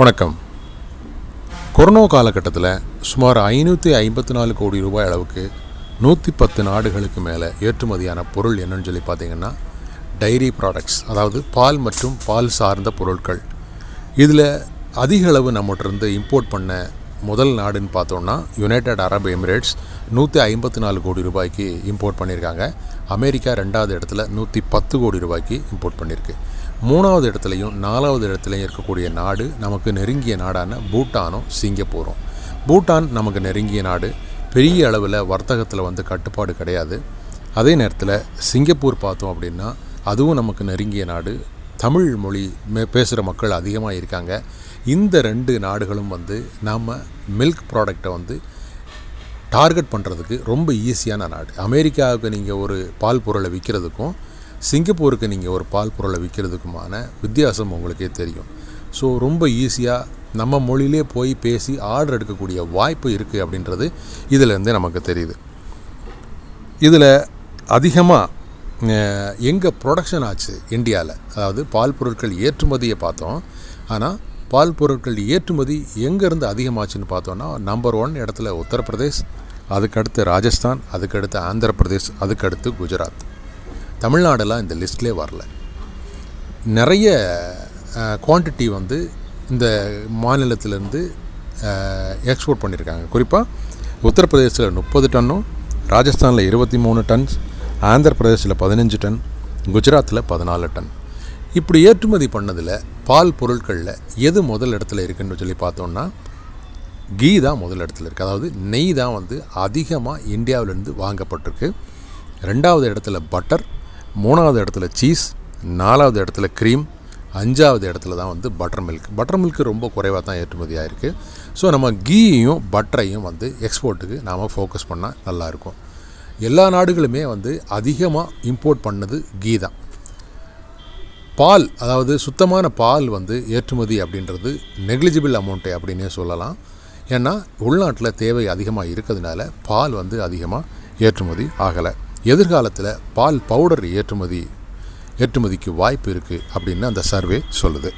வணக்கம். கொரோனா காலகட்டத்தில் சுமார் ஐநூற்றி ஐம்பத்தி நாலு கோடி ரூபாய் அளவுக்கு நூற்றி பத்து நாடுகளுக்கு மேலே ஏற்றுமதியான பொருள் என்னன்னு சொல்லி பார்த்தீங்கன்னா டைரி ப்ராடக்ட்ஸ் அதாவது பால் மற்றும் பால் சார்ந்த பொருட்கள். இதில் அதிக அளவு நம்மகிட்ட இம்போர்ட் பண்ண முதல் நாடுன்னு பார்த்தோம்னா யுனைடெட் அரப் எமிரேட்ஸ் நூற்றி ஐம்பத்தி நாலு கோடி ரூபாய்க்கு இம்போர்ட் பண்ணியிருக்காங்க. அமெரிக்கா ரெண்டாவது இடத்துல நூற்றி பத்து கோடி ரூபாய்க்கு இம்போர்ட் பண்ணியிருக்கு. மூணாவது இடத்துலையும் நாலாவது இடத்துலையும் இருக்கக்கூடிய நாடு நமக்கு நெருங்கிய நாடான பூட்டானும் சிங்கப்பூரும். பூட்டான் நமக்கு நெருங்கிய நாடு. பெரிய அளவில் வர்த்தகத்தில் வந்து கட்டுப்பாடு கிடையாது. அதே நேரத்தில் சிங்கப்பூர் பார்த்தோம் அப்படின்னா அதுவும் நமக்கு நெருங்கிய நாடு. தமிழ் மொழி மே பேசுகிற மக்கள் அதிகமாக இருக்காங்க. இந்த ரெண்டு நாடுகளும் வந்து நாம் மில்க் ப்ராடக்டை வந்து டார்கெட் பண்ணுறதுக்கு ரொம்ப ஈஸியான நாடு. அமெரிக்காவுக்கு நீங்கள் ஒரு பால் பொருளை விற்கிறதுக்கும் சிங்கப்பூருக்கு நீங்கள் ஒரு பால் பொருளை விற்கிறதுக்குமான வித்தியாசம் உங்களுக்கே தெரியும். ஸோ ரொம்ப ஈஸியாக நம்ம மொழியிலே போய் பேசி ஆர்டர் எடுக்கக்கூடிய வாய்ப்பு இருக்குது அப்படின்றது இதிலேருந்தே நமக்கு தெரியுது. இதில் அதிகமாக எங்கே ப்ரொடக்ஷன் ஆச்சு? இந்தியாவில் அதாவது பால் பொருட்கள் ஏற்றுமதியை பார்த்தோம். ஆனால் பால் பொருட்கள் ஏற்றுமதி எங்கேருந்து அதிகமாச்சுன்னு பார்த்தோன்னா நம்பர் ஒன் இடத்துல உத்தரப்பிரதேஷ் அதுக்கடுத்து ராஜஸ்தான் அதுக்கடுத்து ஆந்திர பிரதேஷ் அதுக்கடுத்து குஜராத். தமிழ்நாடெல்லாம் இந்த லிஸ்ட்லேயே வரல. நிறைய குவான்டிட்டி வந்து இந்த மாநிலத்திலேருந்து எக்ஸ்போர்ட் பண்ணியிருக்காங்க. குறிப்பாக உத்தரப்பிரதேசத்தில் முப்பது டன்னும் ராஜஸ்தானில் இருபத்தி மூணு டன்ஸ் ஆந்திர பிரதேசில் பதினஞ்சு டன் குஜராத்தில் பதினாலு டன். இப்படி ஏற்றுமதி பண்ணதில் பால் பொருட்களில் எது முதல் இடத்துல இருக்குன்னு சொல்லி பார்த்தோம்னா கீ தான் முதல் இடத்துல இருக்குது அதாவது நெய் தான் வந்து அதிகமாக இந்தியாவிலேருந்து வாங்கப்பட்டிருக்கு. ரெண்டாவது இடத்துல பட்டர் மூணாவது இடத்துல சீஸ் நாலாவது இடத்துல க்ரீம் அஞ்சாவது இடத்துல தான் வந்து பட்டர் மில்க். பட்டர் மில்க் ரொம்ப குறைவாக தான் ஏற்றுமதியாக இருக்குது ஸோ நம்ம கீயையும் பட்டரையும் வந்து எக்ஸ்போர்ட்டுக்கு நாம் ஃபோக்கஸ் பண்ணால் நல்லாயிருக்கும் எல்லா நாடுகளுமே வந்து அதிகமாக இம்போர்ட் பண்ணது கீ தான். பால் அதாவது சுத்தமான பால் வந்து ஏற்றுமதி அப்படின்றது நெக்லிஜிபிள் அமௌண்ட்டு அப்படின்னே சொல்லலாம். ஏன்னா உள்நாட்டில் தேவை அதிகமாக இருக்கிறதுனால பால் வந்து அதிகமாக ஏற்றுமதி ஆகலை. எதிர்காலத்தில் பால் பவுடர் ஏற்றுமதி ஏற்றுமதிக்கு வாய்ப்பு இருக்குது அப்படின்னு அந்த சர்வே சொல்லுது.